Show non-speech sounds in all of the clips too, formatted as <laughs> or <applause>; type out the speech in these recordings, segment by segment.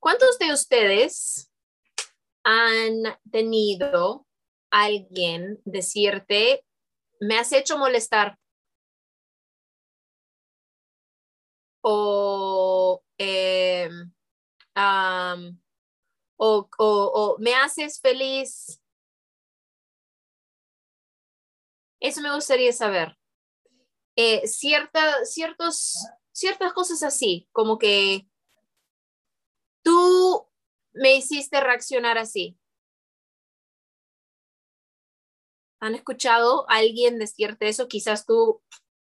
¿Cuántos de ustedes han tenido alguien decirte, me has hecho molestar? O, em, o, me haces feliz. Eso me gustaría saber. Eh, cierta, ciertos, ciertas cosas así, como que tú me hiciste reaccionar así. ¿Han escuchado a alguien decirte eso? Quizás tú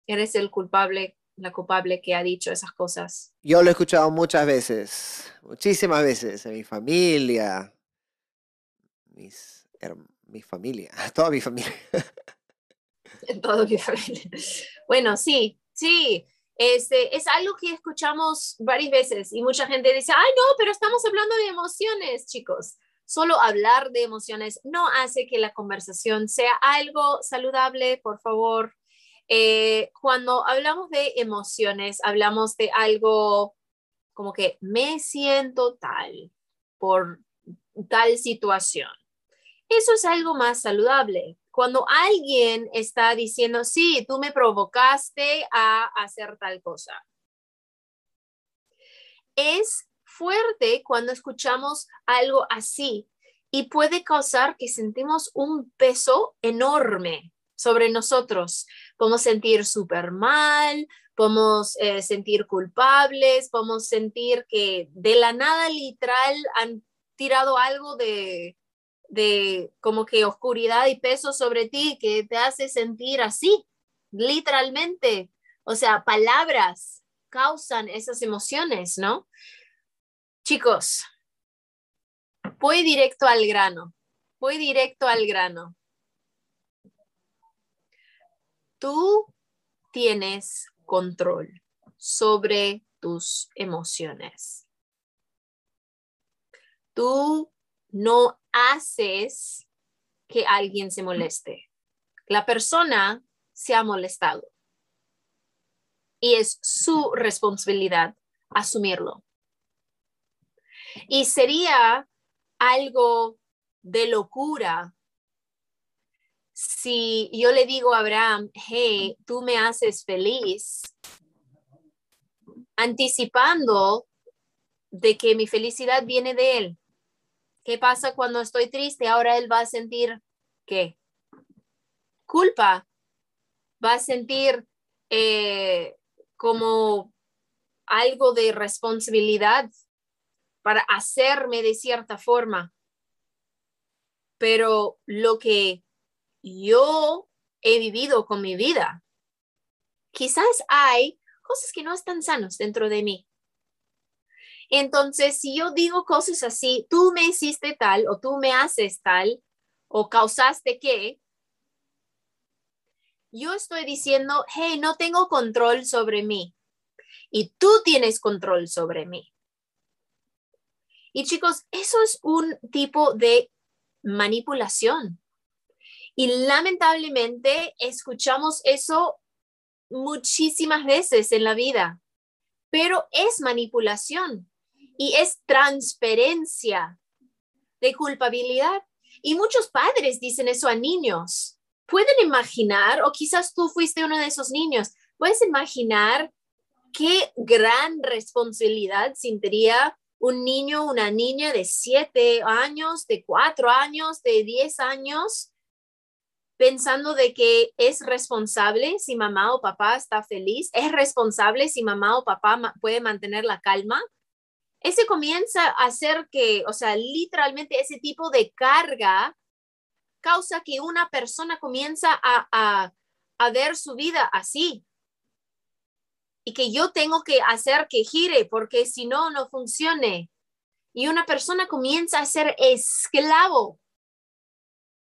eres el culpable, la culpable que ha dicho esas cosas. Yo lo he escuchado muchas veces, muchísimas veces, en mi familia, mis, mi familia, <laughs> toda mi familia. En <laughs> toda mi familia. Bueno, sí, sí. Este, es algo que escuchamos varias veces y mucha gente dice, ay, no, pero estamos hablando de emociones, chicos. Solo hablar de emociones no hace que la conversación sea algo saludable, por favor. Eh, cuando hablamos de emociones, hablamos de algo como que me siento tal por tal situación. Eso es algo más saludable cuando alguien está diciendo, sí, tú me provocaste a hacer tal cosa. Es fuerte cuando escuchamos algo así y puede causar que sentimos un peso enorme sobre nosotros. Podemos sentir súper mal, podemos eh, sentir culpables, podemos sentir que de la nada literal han tirado algo de, de como que oscuridad y peso sobre ti que te hace sentir así, literalmente. O sea, palabras causan esas emociones, ¿no? Chicos, voy directo al grano, voy directo al grano. Tú tienes control sobre tus emociones. Tú no haces que alguien se moleste. La persona se ha molestado y es su responsabilidad asumirlo. Y sería algo de locura si yo le digo a Abraham, hey, tú me haces feliz, anticipando de que mi felicidad viene de él. ¿Qué pasa cuando estoy triste? Ahora él va a sentir qué? Culpa. Va a sentir eh, como algo de responsabilidad para hacerme de cierta forma. Pero lo que yo he vivido con mi vida, quizás hay cosas que no están sanos dentro de mí. Entonces, si yo digo cosas así, tú me hiciste tal o tú me haces tal o causaste que, yo estoy diciendo, hey, no tengo control sobre mí y tú tienes control sobre mí. Y chicos, eso es un tipo de manipulación. Y lamentablemente escuchamos eso muchísimas veces en la vida, pero es manipulación y es transferencia de culpabilidad. Y muchos padres dicen eso a niños. Pueden imaginar, o quizás tú fuiste uno de esos niños, puedes imaginar qué gran responsabilidad sentiría un niño, una niña de siete años, de cuatro años, de diez años, pensando de que es responsable si mamá o papá está feliz, es responsable si mamá o papá puede mantener la calma, ese comienza a hacer que, o sea, literalmente ese tipo de carga causa que una persona comienza a, a, ver su vida así. Y que yo tengo que hacer que gire porque si no, no funcione. Y una persona comienza a ser esclavo,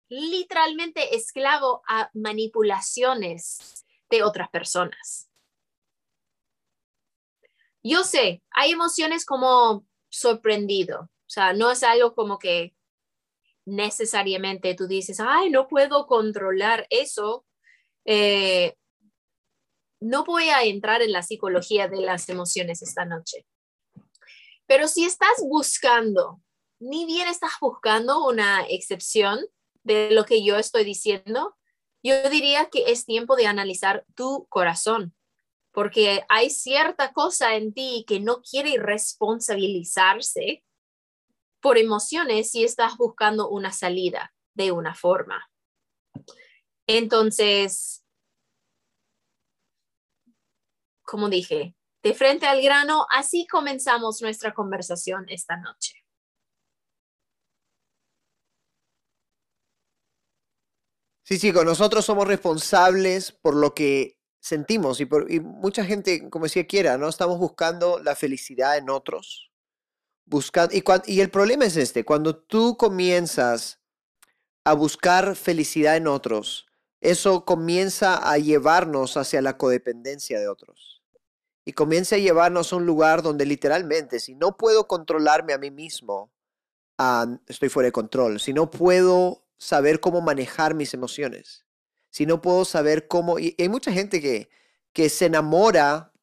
literalmente esclavo a manipulaciones de otras personas. Yo sé, hay emociones como sorprendido, o sea, no es algo como que necesariamente tú dices, ay, no puedo controlar eso. Eh, no voy a entrar en la psicología de las emociones esta noche. Pero si estás buscando, ni bien estás buscando una excepción de lo que yo estoy diciendo, yo diría que es tiempo de analizar tu corazón, porque hay cierta cosa en ti que no quiere responsabilizarse por emociones si estás buscando una salida de una forma. Entonces, como dije, de frente al grano, así comenzamos nuestra conversación esta noche. Sí, chicos, nosotros somos responsables por lo que sentimos y, por, mucha gente, como decía Quiera, ¿no? Estamos buscando la felicidad en otros. Buscando, y, y el problema es este, cuando tú comienzas a buscar felicidad en otros, eso comienza a llevarnos hacia la codependencia de otros. Y comienza a llevarnos a un lugar donde literalmente, si no puedo controlarme a mí mismo, ah, estoy fuera de control. Si no puedo saber cómo manejar mis emociones, si no puedo saber cómo... Y hay mucha gente que, que se enamora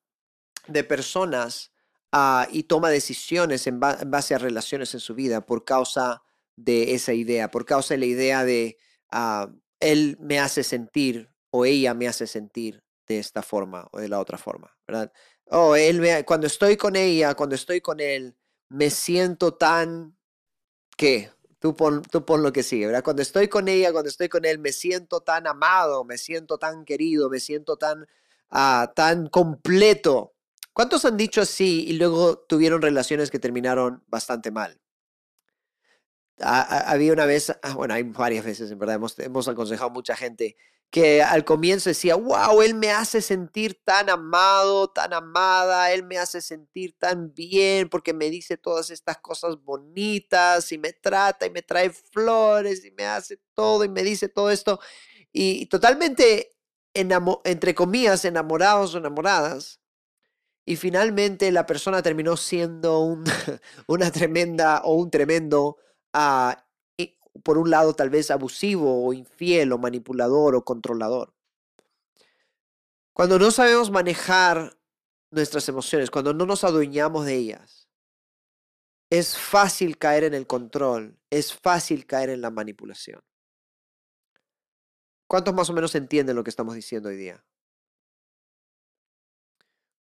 de personas ah, y toma decisiones en, base a relaciones en su vida por causa de esa idea, por causa de la idea de ah, él me hace sentir o ella me hace sentir de esta forma o de la otra forma, ¿verdad? Oh, él me, cuando estoy con ella, cuando estoy con él, me siento tan, ¿qué? Tú pon, tú pon lo que sigue, ¿verdad? Cuando estoy con ella, cuando estoy con él, me siento tan amado, me siento tan querido, me siento tan, ah, tan completo. ¿Cuántos han dicho así y luego tuvieron relaciones que terminaron bastante mal? había una vez, ah, bueno, hay varias veces, en verdad, hemos, hemos aconsejado a mucha gente que al comienzo decía, wow, él me hace sentir tan amado, tan amada, él me hace sentir tan bien porque me dice todas estas cosas bonitas y me trata y me trae flores y me hace todo y me dice todo esto. Y, totalmente, entre comillas, enamorados o enamoradas. Y finalmente la persona terminó siendo un, <laughs> una tremenda o un tremendo uh, por un lado tal vez abusivo o infiel o manipulador o controlador. Cuando no sabemos manejar nuestras emociones, cuando no nos adueñamos de ellas, es fácil caer en el control, es fácil caer en la manipulación. ¿Cuántos más o menos entienden lo que estamos diciendo hoy día?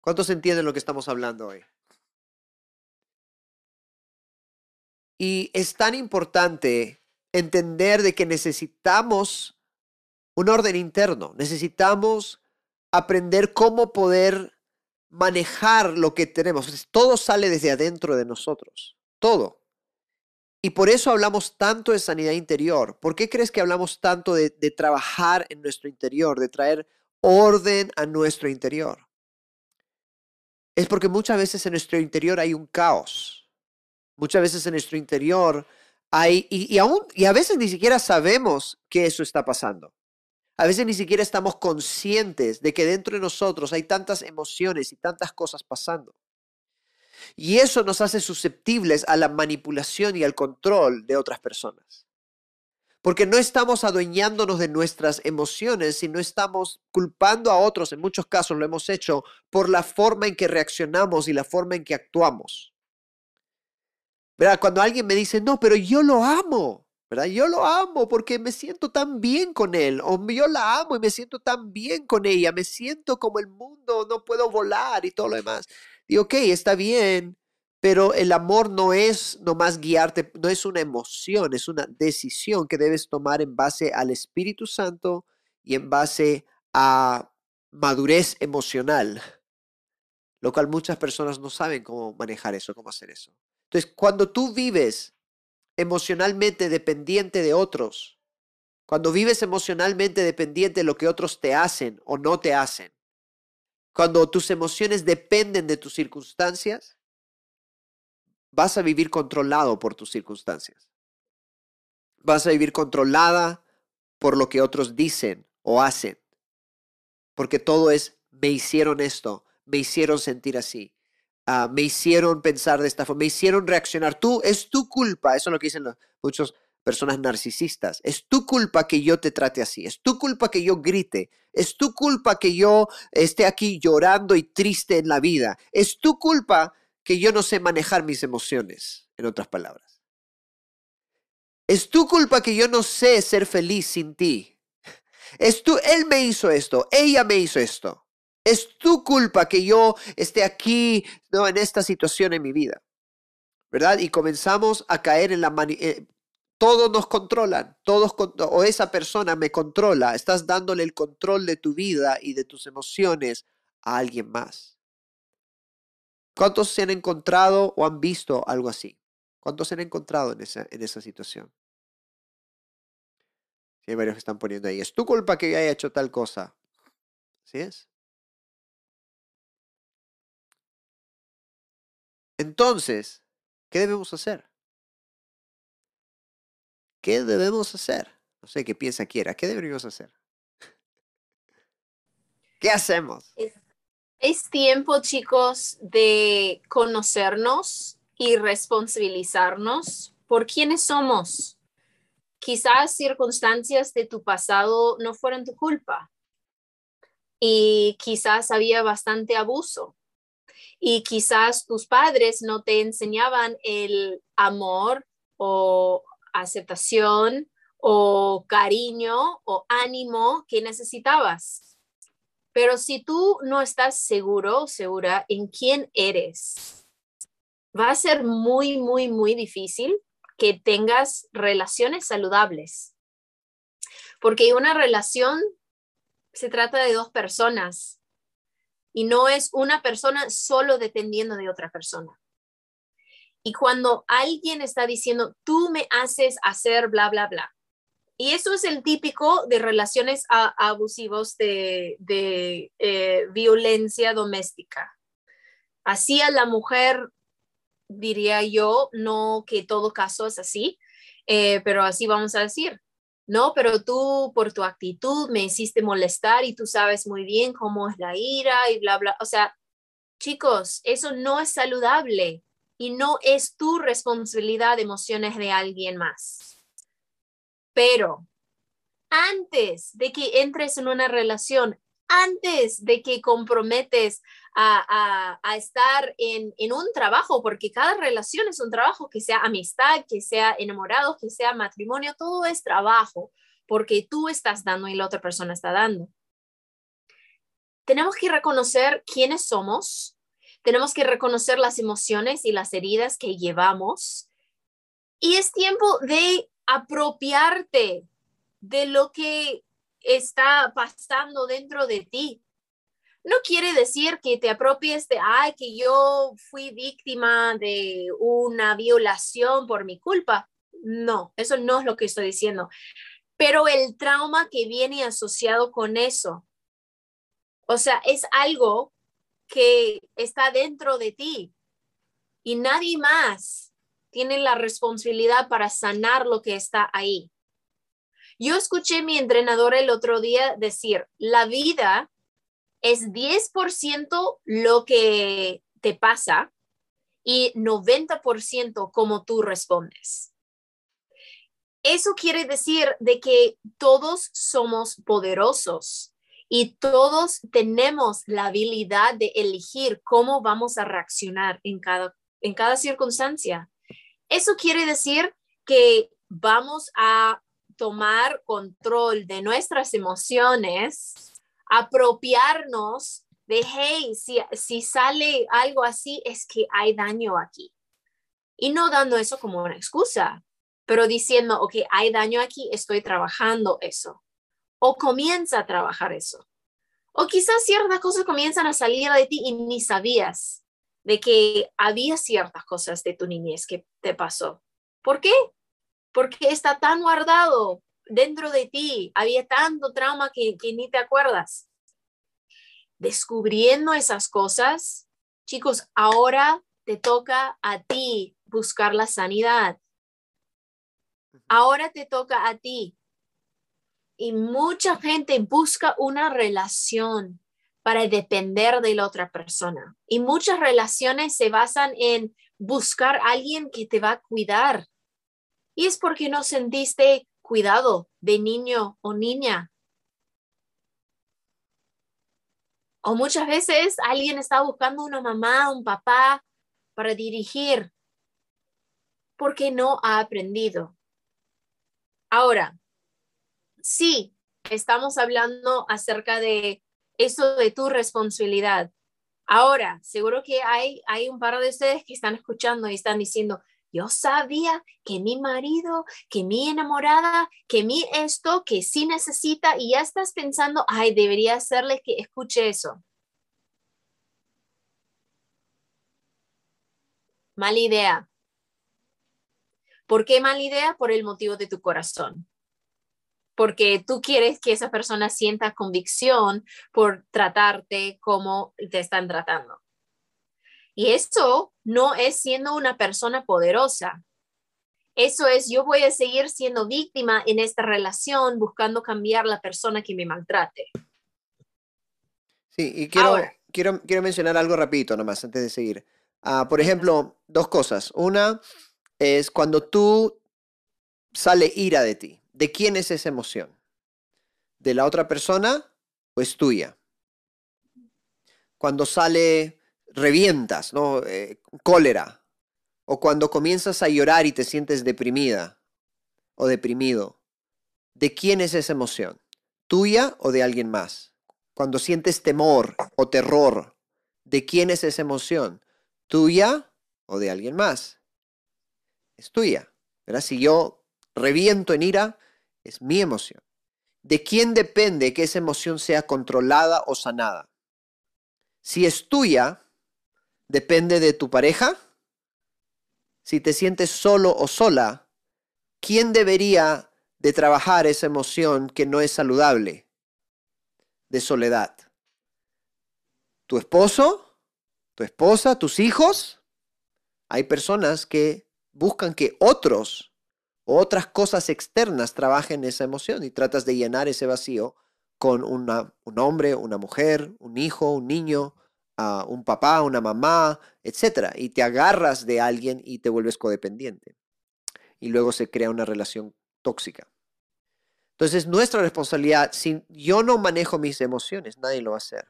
¿Cuántos entienden lo que estamos hablando hoy? Y es tan importante entender de que necesitamos un orden interno, necesitamos aprender cómo poder manejar lo que tenemos. Todo sale desde adentro de nosotros, todo. Y por eso hablamos tanto de sanidad interior. ¿Por qué crees que hablamos tanto de, de trabajar en nuestro interior, de traer orden a nuestro interior? Es porque muchas veces en nuestro interior hay un caos. Muchas veces en nuestro interior y, aún, y a veces ni siquiera sabemos que eso está pasando. A veces ni siquiera estamos conscientes de que dentro de nosotros hay tantas emociones y tantas cosas pasando. Y eso nos hace susceptibles a la manipulación y al control de otras personas. Porque no estamos adueñándonos de nuestras emociones, sino estamos culpando a otros, en muchos casos lo hemos hecho, por la forma en que reaccionamos y la forma en que actuamos. Cuando alguien me dice, no, pero yo lo amo, ¿verdad? Yo lo amo porque me siento tan bien con él, o yo la amo y me siento tan bien con ella, me siento como el mundo, no puedo volar y todo lo demás. Digo, ok, está bien, pero el amor no es nomás guiarte, no es una emoción, es una decisión que debes tomar en base al Espíritu Santo y en base a madurez emocional, lo cual muchas personas no saben cómo manejar eso, cómo hacer eso. Entonces, cuando tú vives emocionalmente dependiente de otros, cuando vives emocionalmente dependiente de lo que otros te hacen o no te hacen, cuando tus emociones dependen de tus circunstancias, vas a vivir controlado por tus circunstancias. Vas a vivir controlada por lo que otros dicen o hacen. Porque todo es, me hicieron esto, me hicieron sentir así, Ah, me hicieron pensar de esta forma, me hicieron reaccionar. Tú, es tu culpa, eso es lo que dicen muchas personas narcisistas. Es tu culpa que yo te trate así, es tu culpa que yo grite, es tu culpa que yo esté aquí llorando y triste en la vida, es tu culpa que yo no sé manejar mis emociones, en otras palabras. Es tu culpa que yo no sé ser feliz sin ti. Es tú, él me hizo esto, ella me hizo esto. Es tu culpa que yo esté aquí, no, en esta situación en mi vida. ¿Verdad? Y comenzamos a caer en la eh, todos nos controlan, todos o esa persona me controla, estás dándole el control de tu vida y de tus emociones a alguien más. ¿Cuántos se han encontrado o han visto algo así? ¿Cuántos se han encontrado en esa, en esa situación? hay varios que están poniendo ahí. Es tu culpa que haya hecho tal cosa. ¿Sí es? Entonces, ¿qué debemos hacer? ¿Qué debemos hacer? No sé qué piensa quiera. ¿Qué deberíamos hacer? <laughs> ¿Qué hacemos? Es, tiempo, chicos, de conocernos y responsabilizarnos por quiénes somos. Quizás circunstancias de tu pasado no fueron tu culpa y quizás había bastante abuso y quizás tus padres no te enseñaban el amor o aceptación o cariño o ánimo que necesitabas. Pero si tú no estás seguro, segura en quién eres, va a ser muy, muy, muy difícil que tengas relaciones saludables. Porque una relación se trata de dos personas y no es una persona solo dependiendo de otra persona. Y cuando alguien está diciendo, tú me haces hacer bla, bla, bla. Y eso es el típico de relaciones abusivos de, eh, violencia doméstica. Así a la mujer, diría yo, no que todo caso es así, eh, pero así vamos a decir. No, pero tú por tu actitud me hiciste molestar y tú sabes muy bien cómo es la ira y bla, bla. O sea, chicos, eso no es saludable y no es tu responsabilidad de emociones de alguien más. Pero antes de que entres en una relación, antes de que comprometes a, estar en, en, un trabajo, porque cada relación es un trabajo, que sea amistad, que sea enamorado, que sea matrimonio, todo es trabajo, porque tú estás dando y la otra persona está dando. Tenemos que reconocer quiénes somos, tenemos que reconocer las emociones y las heridas que llevamos. Y es tiempo de apropiarte de lo que está pasando dentro de ti. No quiere decir que te apropies de, ay, que yo fui víctima de una violación por mi culpa. No, eso no es lo que estoy diciendo. Pero el trauma que viene asociado con eso, o sea, es algo que está dentro de ti y nadie más tiene la responsabilidad para sanar lo que está ahí. Yo escuché a mi entrenador el otro día decir, la vida es 10% lo que te pasa y 90% como tú respondes. Eso quiere decir de que todos somos poderosos y todos tenemos la habilidad de elegir cómo vamos a reaccionar en cada, en cada circunstancia. Eso quiere decir que vamos a tomar control de nuestras emociones, apropiarnos de, hey, si, si sale algo así, es que hay daño aquí. Y no dando eso como una excusa, pero diciendo, ok, hay daño aquí, estoy trabajando eso o comienza a trabajar eso. O quizás ciertas cosas comienzan a salir de ti y ni sabías de que había ciertas cosas de tu niñez que te pasó. ¿Por qué? Porque está tan guardado dentro de ti, había tanto trauma que, que ni te acuerdas. Descubriendo esas cosas, chicos, ahora te toca a ti buscar la sanidad. Ahora te toca a ti y mucha gente busca una relación para depender de la otra persona. Y muchas relaciones se basan en buscar a alguien que te va a cuidar. Y es porque no sentiste cuidado de niño o niña. O muchas veces alguien está buscando una mamá, un papá para dirigir, porque no ha aprendido. Ahora, sí, estamos hablando acerca de eso de tu responsabilidad. Ahora, seguro que hay, hay un par de ustedes que están escuchando y están diciendo, yo sabía que mi marido, que mi enamorada, que mi esto, que sí necesita y ya estás pensando, ay, debería hacerle que escuche eso. Mala idea. ¿Por qué mala idea? Por el motivo de tu corazón. Porque tú quieres que esa persona sienta convicción por tratarte como te están tratando. Y eso no es siendo una persona poderosa. Eso es, yo voy a seguir siendo víctima en esta relación buscando cambiar la persona que me maltrate. Sí, y quiero, quiero, quiero mencionar algo rapidito nomás antes de seguir. Ah, por ejemplo, dos cosas. Una es cuando tú sale ira de ti. ¿De quién es esa emoción? ¿De la otra persona o es tuya? Cuando sale revientas, ¿no? Eh, cólera. O cuando comienzas a llorar y te sientes deprimida o deprimido. ¿De quién es esa emoción? ¿Tuya o de alguien más? Cuando sientes temor o terror, ¿de quién es esa emoción? ¿Tuya o de alguien más? Es tuya. ¿verdad? Si yo reviento en ira, es mi emoción. ¿De quién depende que esa emoción sea controlada o sanada? Si es tuya, depende de tu pareja. Si te sientes solo o sola, ¿quién debería de trabajar esa emoción que no es saludable de soledad? ¿Tu esposo? ¿Tu esposa? ¿Tus hijos? Hay personas que buscan que otros otras cosas externas trabajen esa emoción y tratas de llenar ese vacío con una, un hombre, una mujer, un hijo, un niño, un papá, una mamá, etcétera, y te agarras de alguien y te vuelves codependiente. Y luego se crea una relación tóxica. Entonces, nuestra responsabilidad, si yo no manejo mis emociones, nadie lo va a hacer.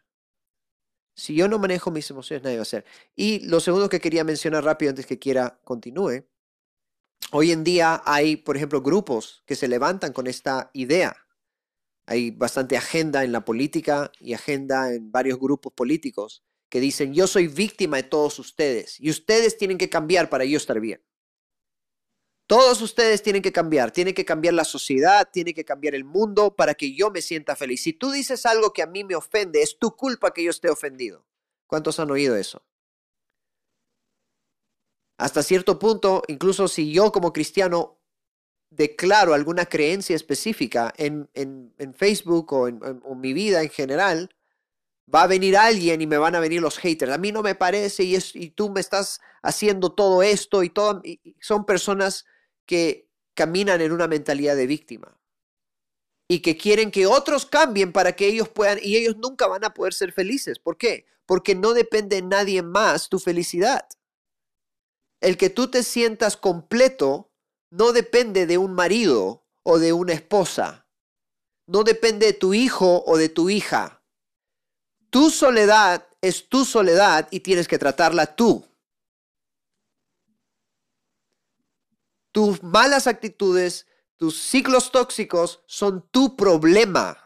Si yo no manejo mis emociones, nadie va a hacer. Y lo segundo que quería mencionar rápido antes que quiera continúe, hoy en día hay, por ejemplo, grupos que se levantan con esta idea. Hay bastante agenda en la política y agenda en varios grupos políticos que dicen, yo soy víctima de todos ustedes y ustedes tienen que cambiar para yo estar bien. Todos ustedes tienen que cambiar, tiene que cambiar la sociedad, tiene que cambiar el mundo para que yo me sienta feliz. Si tú dices algo que a mí me ofende, es tu culpa que yo esté ofendido. ¿Cuántos han oído eso? Hasta cierto punto, incluso si yo como cristiano declaro alguna creencia específica en, Facebook o en, en mi vida en general, va a venir alguien y me van a venir los haters. A mí no me parece y, es, y tú me estás haciendo todo esto y, todo, son personas que caminan en una mentalidad de víctima y que quieren que otros cambien para que ellos puedan y ellos nunca van a poder ser felices. ¿Por qué? Porque no depende de nadie más tu felicidad. El que tú te sientas completo no depende de un marido o de una esposa. No depende de tu hijo o de tu hija tu soledad es tu soledad y tienes que tratarla tú. Tus malas actitudes, tus ciclos tóxicos son tu problema.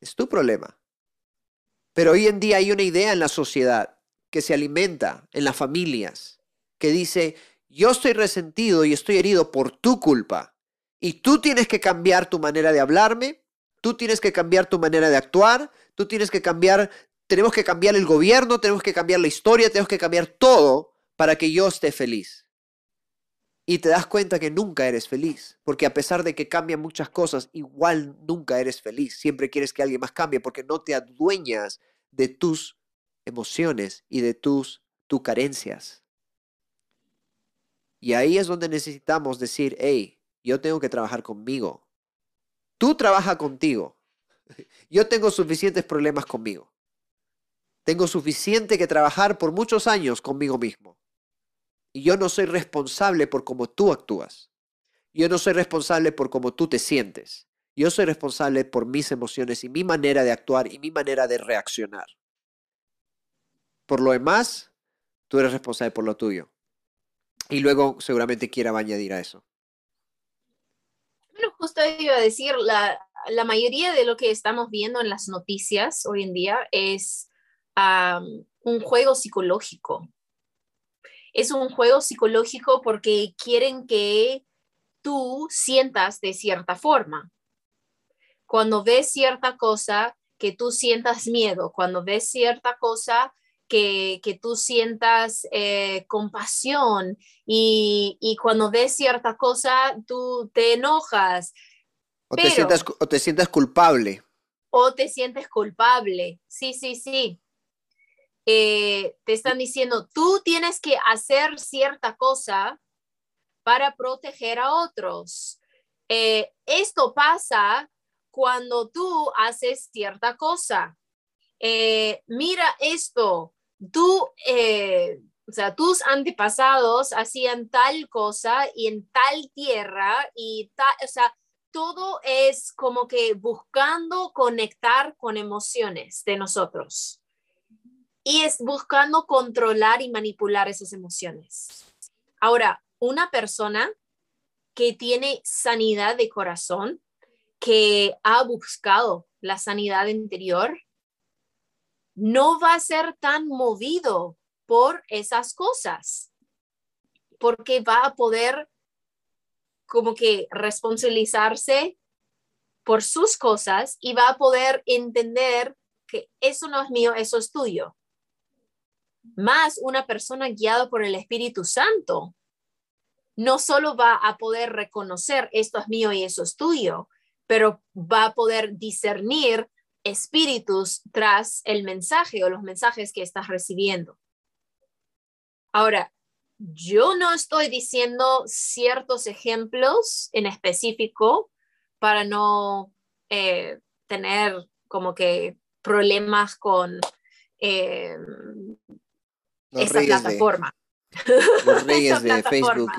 Es tu problema. Pero hoy en día hay una idea en la sociedad que se alimenta en las familias, que dice, yo estoy resentido y estoy herido por tu culpa, y tú tienes que cambiar tu manera de hablarme, Tú tienes que cambiar tu manera de actuar, tú tienes que cambiar, tenemos que cambiar el gobierno, tenemos que cambiar la historia, tenemos que cambiar todo para que yo esté feliz. Y te das cuenta que nunca eres feliz, porque a pesar de que cambian muchas cosas, igual nunca eres feliz. Siempre quieres que alguien más cambie porque no te adueñas de tus emociones y de tus, tus carencias. Y ahí es donde necesitamos decir, hey, yo tengo que trabajar conmigo. Tú trabaja contigo. Yo tengo suficientes problemas conmigo. Tengo suficiente que trabajar por muchos años conmigo mismo. Y yo no soy responsable por cómo tú actúas. Yo no soy responsable por cómo tú te sientes. Yo soy responsable por mis emociones y mi manera de actuar y mi manera de reaccionar. Por lo demás, tú eres responsable por lo tuyo. Y luego seguramente quiera añadir a eso. Bueno, justo iba a decir, la, la mayoría de lo que estamos viendo en las noticias hoy en día es un juego psicológico. Es un juego psicológico porque quieren que tú sientas de cierta forma. Cuando ves cierta cosa, que tú sientas miedo. Cuando ves cierta cosa, que, tú sientas eh, compasión y, cuando ves cierta cosa, tú te enojas. O, te sientas, o te sientas culpable. O te sientes culpable. Sí, sí, sí. Eh, te están diciendo, tú tienes que hacer cierta cosa para proteger a otros. Eh, esto pasa cuando tú haces cierta cosa. mira esto, tú, eh, o sea, tus antepasados hacían tal cosa y en tal tierra y tal, o sea, todo es como que buscando conectar con emociones de nosotros. Y es buscando controlar y manipular esas emociones. Ahora, una persona que tiene sanidad de corazón, que ha buscado la sanidad interior, no va a ser tan movido por esas cosas, porque va a poder como que responsabilizarse por sus cosas y va a poder entender que eso no es mío, eso es tuyo. Más una persona guiada por el Espíritu Santo no solo va a poder reconocer esto es mío y eso es tuyo, pero va a poder discernir espíritus tras el mensaje o los mensajes que estás recibiendo. Ahora, yo no estoy diciendo ciertos ejemplos en específico para no eh, tener como que problemas con eh, esa plataforma. los reyes <laughs> de Facebook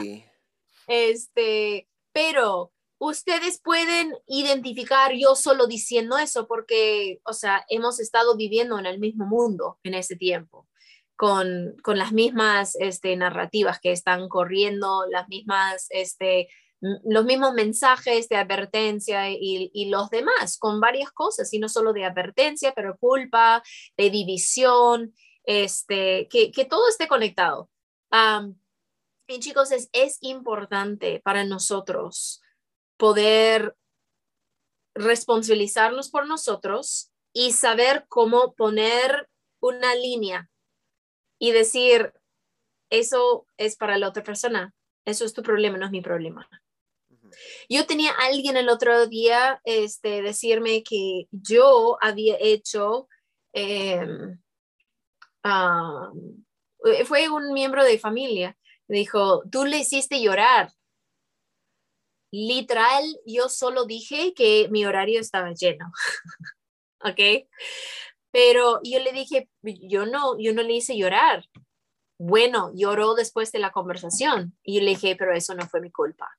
Este, pero ustedes pueden identificar yo solo diciendo eso porque, o sea, hemos estado viviendo en el mismo mundo en ese tiempo, con, las mismas este, narrativas que están corriendo, las mismas, este, los mismos mensajes de advertencia y, los demás, con varias cosas, y no solo de advertencia, pero culpa, de división, este, que, todo esté conectado. y chicos, es, es importante para nosotros poder responsabilizarnos por nosotros y saber cómo poner una línea y decir, eso es para la otra persona, eso es tu problema, no es mi problema. Yo tenía alguien el otro día este, decirme que yo había hecho, em, fue un miembro de familia, dijo, tú le hiciste llorar literal, yo solo dije que mi horario estaba lleno. <laughs> ¿Ok? Pero yo le dije, yo no, yo no le hice llorar. Bueno, lloró después de la conversación. Y yo le dije, pero eso no fue mi culpa.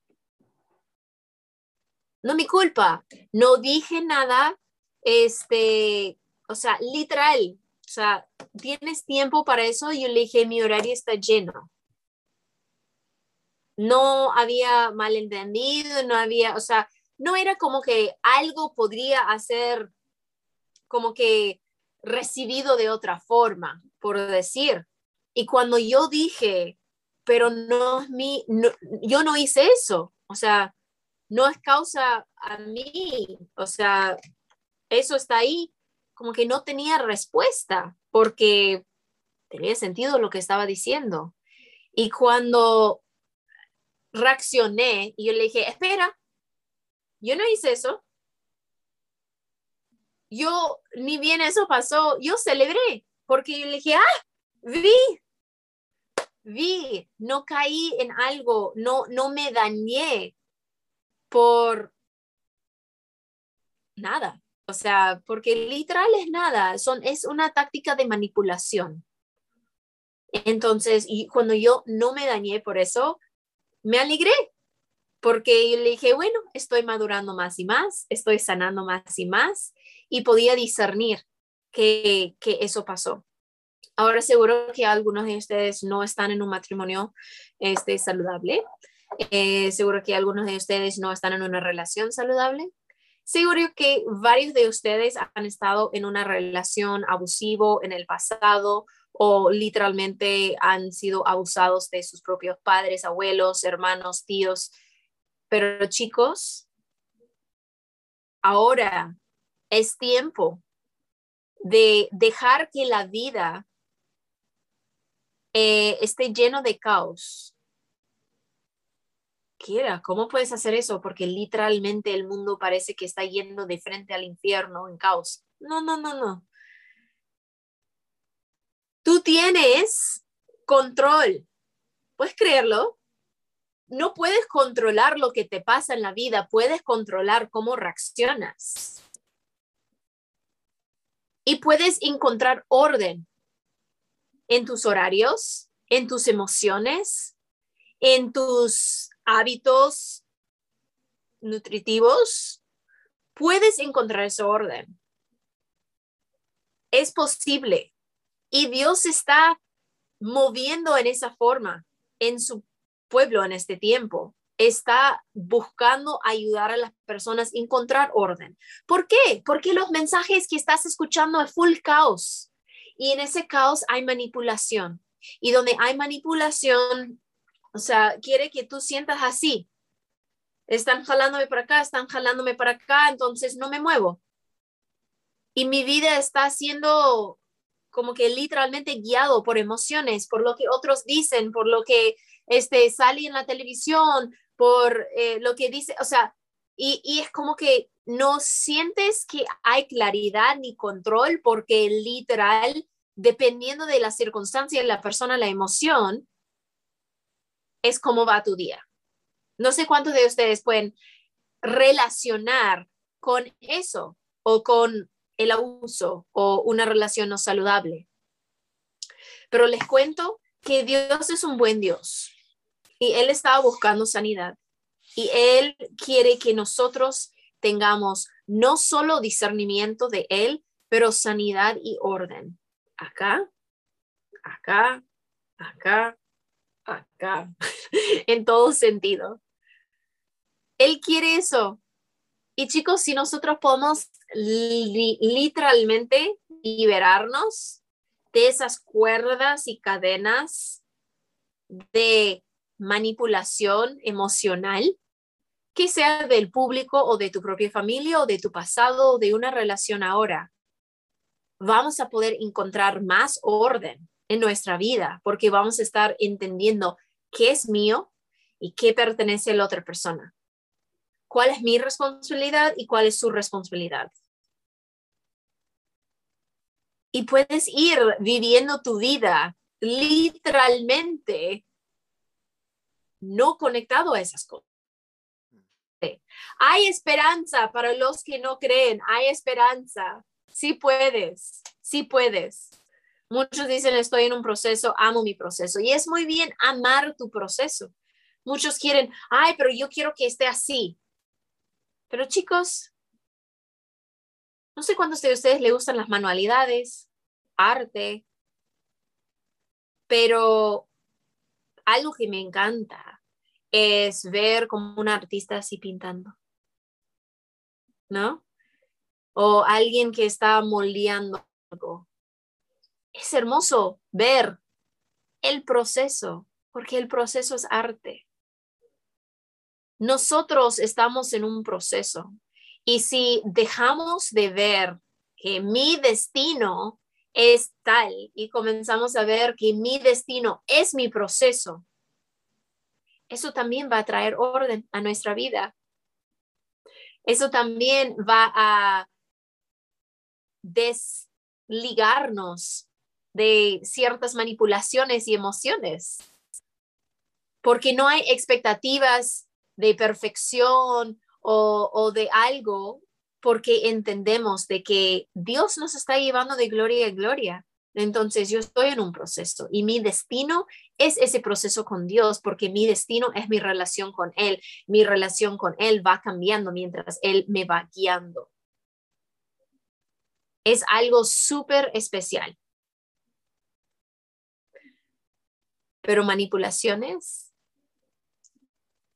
No mi culpa. No dije nada, este, o sea, literal. O sea, ¿tienes tiempo para eso? Yo le dije, mi horario está lleno no había malentendido, no había, o sea, no era como que algo podría hacer como que recibido de otra forma, por decir. Y cuando yo dije, pero no es mi, yo no hice eso, o sea, no es causa a mí, o sea, eso está ahí, como que no tenía respuesta, porque tenía sentido lo que estaba diciendo. Y cuando reaccioné y yo le dije, espera, yo no hice eso. Yo, ni bien eso pasó, yo celebré, porque yo le dije, ah, vi, vi, no caí en algo, no, no me dañé por nada. O sea, porque literal es nada, son, es una táctica de manipulación. Entonces, y cuando yo no me dañé por eso, me alegré porque le dije, bueno, estoy madurando más y más, estoy sanando más y más y podía discernir que, eso pasó. Ahora seguro que algunos de ustedes no están en un matrimonio este, saludable. Eh, seguro que algunos de ustedes no están en una relación saludable. Seguro que varios de ustedes han estado en una relación abusivo en el pasado o literalmente han sido abusados de sus propios padres, abuelos, hermanos, tíos. Pero chicos, ahora es tiempo de dejar que la vida eh, esté lleno de caos. Quiera, ¿cómo puedes hacer eso? Porque literalmente el mundo parece que está yendo de frente al infierno en caos. No, no, no, no. Tú tienes control. ¿Puedes creerlo? No puedes controlar lo que te pasa en la vida, puedes controlar cómo reaccionas. Y puedes encontrar orden en tus horarios, en tus emociones, en tus hábitos nutritivos. Puedes encontrar ese orden. Es posible. Y Dios está moviendo en esa forma en su pueblo en este tiempo. Está buscando ayudar a las personas a encontrar orden. ¿Por qué? Porque los mensajes que estás escuchando es full caos. Y en ese caos hay manipulación. Y donde hay manipulación, o sea, quiere que tú sientas así. Están jalándome para acá, están jalándome para acá, entonces no me muevo. Y mi vida está siendo como que literalmente guiado por emociones, por lo que otros dicen, por lo que este, sale en la televisión, por eh, lo que dice, o sea, y, y, es como que no sientes que hay claridad ni control porque literal, dependiendo de la circunstancia, la persona, la emoción, es cómo va tu día. No sé cuántos de ustedes pueden relacionar con eso o con el abuso o una relación no saludable. Pero les cuento que Dios es un buen Dios y Él estaba buscando sanidad y Él quiere que nosotros tengamos no solo discernimiento de Él, pero sanidad y orden. Acá, acá, acá, acá, <laughs> en todo sentido. Él quiere eso. Y chicos, si nosotros podemos literalmente liberarnos de esas cuerdas y cadenas de manipulación emocional, que sea del público o de tu propia familia o de tu pasado o de una relación ahora, vamos a poder encontrar más orden en nuestra vida porque vamos a estar entendiendo qué es mío y qué pertenece a la otra persona. ¿Cuál es mi responsabilidad y cuál es su responsabilidad? Y puedes ir viviendo tu vida literalmente no conectado a esas cosas. Hay esperanza para los que no creen, hay esperanza. Sí puedes, sí puedes. Muchos dicen, estoy en un proceso, amo mi proceso. Y es muy bien amar tu proceso. Muchos quieren, ay, pero yo quiero que esté así. Pero chicos, no sé cuántos de ustedes le gustan las manualidades, arte, pero algo que me encanta es ver como un artista así pintando, ¿no? O alguien que está moldeando algo es hermoso ver el proceso, porque el proceso es arte. Nosotros estamos en un proceso y si dejamos de ver que mi destino es tal y comenzamos a ver que mi destino es mi proceso, eso también va a traer orden a nuestra vida. Eso también va a desligarnos de ciertas manipulaciones y emociones, porque no hay expectativas de perfección o, de algo, porque entendemos de que Dios nos está llevando de gloria a gloria. Entonces yo estoy en un proceso y mi destino es ese proceso con Dios porque mi destino es mi relación con Él. Mi relación con Él va cambiando mientras Él me va guiando. Es algo súper especial. pero manipulaciones,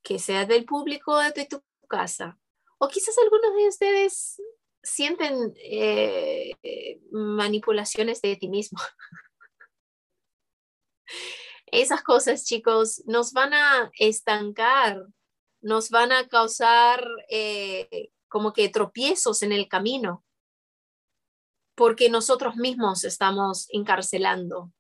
que sea del público de tu casa, o quizás algunos de ustedes sienten eh, manipulaciones de ti mismo. <laughs> Esas cosas, chicos, nos van a estancar, nos van a causar eh, como que tropiezos en el camino, porque nosotros mismos estamos encarcelando.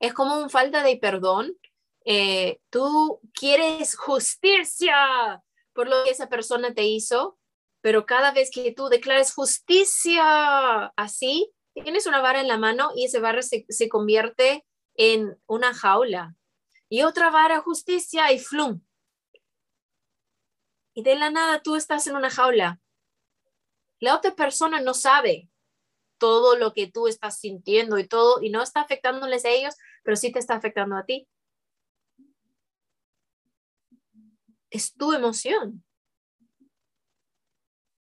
Es como un falta de perdón. Eh, tú quieres justicia por lo que esa persona te hizo, pero cada vez que tú declares justicia así, tienes una vara en la mano y esa vara se, se convierte en una jaula. Y otra vara, justicia y flum. Y de la nada tú estás en una jaula. La otra persona no sabe todo lo que tú estás sintiendo y todo, y no está afectándoles a ellos, pero sí te está afectando a ti. Es tu emoción.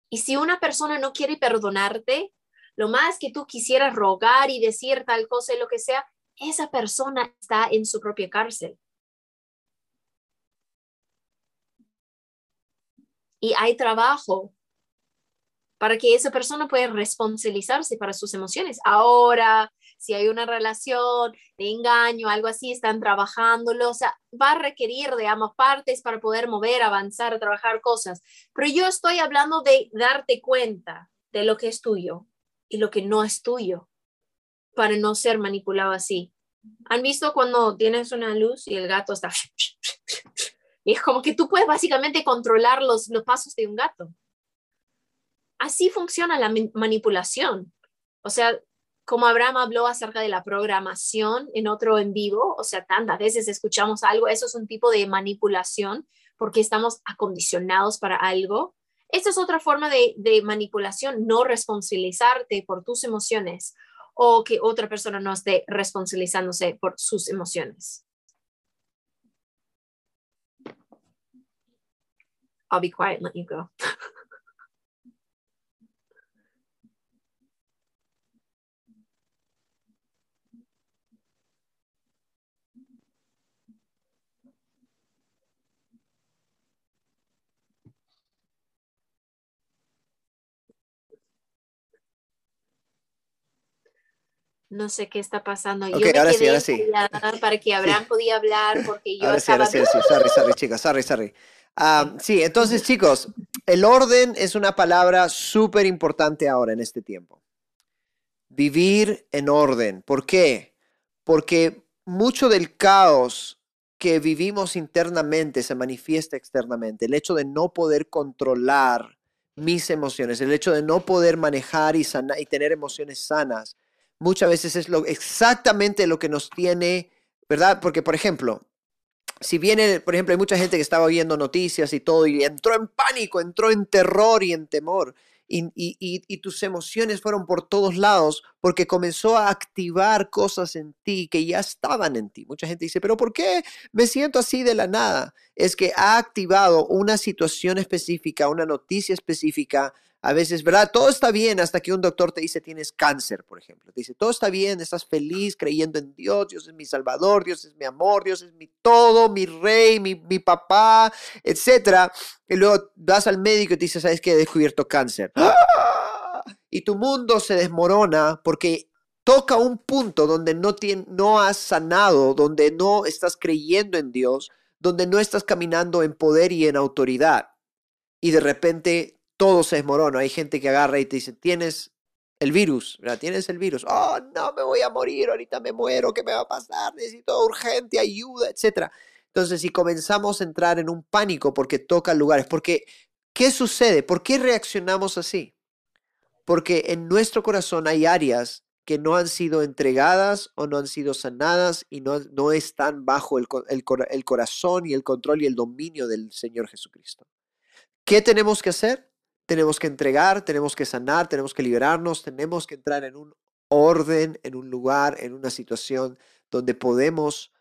Y si una persona no quiere perdonarte, lo más que tú quisieras rogar y decir tal cosa y lo que sea, esa persona está en su propia cárcel. Y hay trabajo para que esa persona pueda responsabilizarse para sus emociones. Ahora, si hay una relación de engaño, algo así, están trabajándolo, o sea, va a requerir de ambas partes para poder mover, avanzar, trabajar cosas. Pero yo estoy hablando de darte cuenta de lo que es tuyo y lo que no es tuyo para no ser manipulado así. ¿Han visto cuando tienes una luz y el gato está... <laughs> Y es como que tú puedes básicamente controlar los, los pasos de un gato. Así funciona la manipulación. O sea, como Abraham habló acerca de la programación en otro en vivo, o sea, tantas veces escuchamos algo, eso es un tipo de manipulación porque estamos acondicionados para algo. Esta es otra forma de, de manipulación, no responsabilizarte por tus emociones o que otra persona no esté responsabilizándose por sus emociones. I'll be quiet let you go. <laughs> no sé qué está pasando. yo me ahora sí, ahora sí. Para que Abraham podía hablar porque yo ahora estaba... Sí, ahora sí, sorry, sorry, chicas, sorry, sorry. Ah, sí, entonces chicos, el orden es una palabra súper importante ahora en este tiempo. Vivir en orden. ¿Por qué? Porque mucho del caos que vivimos internamente se manifiesta externamente. El hecho de no poder controlar mis emociones, el hecho de no poder manejar y, y tener emociones sanas, muchas veces es lo, exactamente lo que nos tiene, ¿verdad? Porque, por ejemplo, si viene, por ejemplo, hay mucha gente que estaba oyendo noticias y todo y entró en pánico, entró en terror y en temor. Y, y, tus emociones fueron por todos lados porque comenzó a activar cosas en ti que ya estaban en ti. Mucha gente dice, pero ¿por qué me siento así de la nada? Es que ha activado una situación específica, una noticia específica, a veces, ¿verdad? Todo está bien hasta que un doctor te dice tienes cáncer, por ejemplo. Te dice, todo está bien, estás feliz creyendo en Dios, Dios es mi salvador, Dios es mi amor, Dios es mi todo, mi rey, mi, mi papá, etc. Y luego vas al médico y te dice, ¿sabes qué? He descubierto cáncer. ¡Ah! Y tu mundo se desmorona porque toca un punto donde no, no has sanado, donde no estás creyendo en Dios, donde no estás caminando en poder y en autoridad. Y de repente todo se desmorona. Hay gente que agarra y te dice, tienes el virus, ¿verdad? Tienes el virus. Oh, no, me voy a morir, ahorita me muero, ¿qué me va a pasar? Necesito urgente ayuda, etc. Entonces, si comenzamos a entrar en un pánico porque toca lugares, porque, ¿qué sucede? ¿Por qué reaccionamos así? Porque en nuestro corazón hay áreas que no han sido entregadas o no han sido sanadas y no, no están bajo el, el, el corazón y el control y el dominio del Señor Jesucristo. ¿Qué tenemos que hacer? Tenemos que entregar, tenemos que sanar, tenemos que liberarnos, tenemos que entrar en un orden, en un lugar, en una situación donde podemos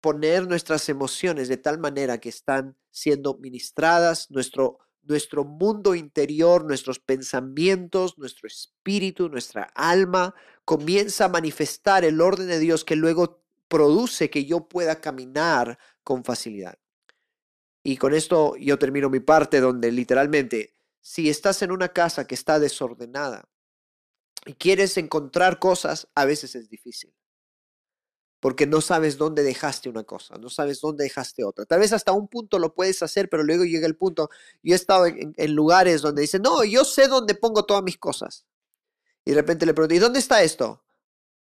poner nuestras emociones de tal manera que están siendo ministradas, nuestro, nuestro mundo interior, nuestros pensamientos, nuestro espíritu, nuestra alma, comienza a manifestar el orden de Dios que luego produce que yo pueda caminar con facilidad. Y con esto yo termino mi parte donde literalmente, si estás en una casa que está desordenada y quieres encontrar cosas, a veces es difícil. Porque no sabes dónde dejaste una cosa, no sabes dónde dejaste otra. Tal vez hasta un punto lo puedes hacer, pero luego llega el punto. Yo he estado en, lugares donde dicen, no, yo sé dónde pongo todas mis cosas. Y de repente le pregunto, ¿y dónde está esto?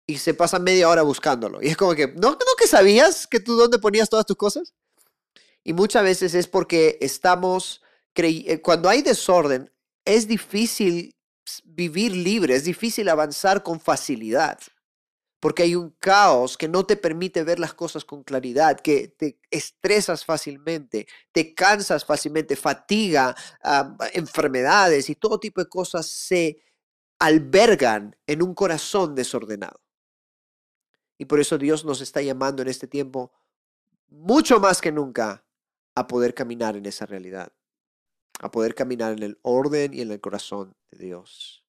Y se pasa media hora buscándolo. Y es como que, ¿no, no que sabías que tú dónde ponías todas tus cosas? Y muchas veces es porque estamos, cuando hay desorden, es difícil vivir libre, es difícil avanzar con facilidad, porque hay un caos que no te permite ver las cosas con claridad, que te estresas fácilmente, te cansas fácilmente, fatiga, enfermedades y todo tipo de cosas se albergan en un corazón desordenado. Y por eso Dios nos está llamando en este tiempo mucho más que nunca a poder caminar en esa realidad, a poder caminar en el orden y en el corazón de Dios.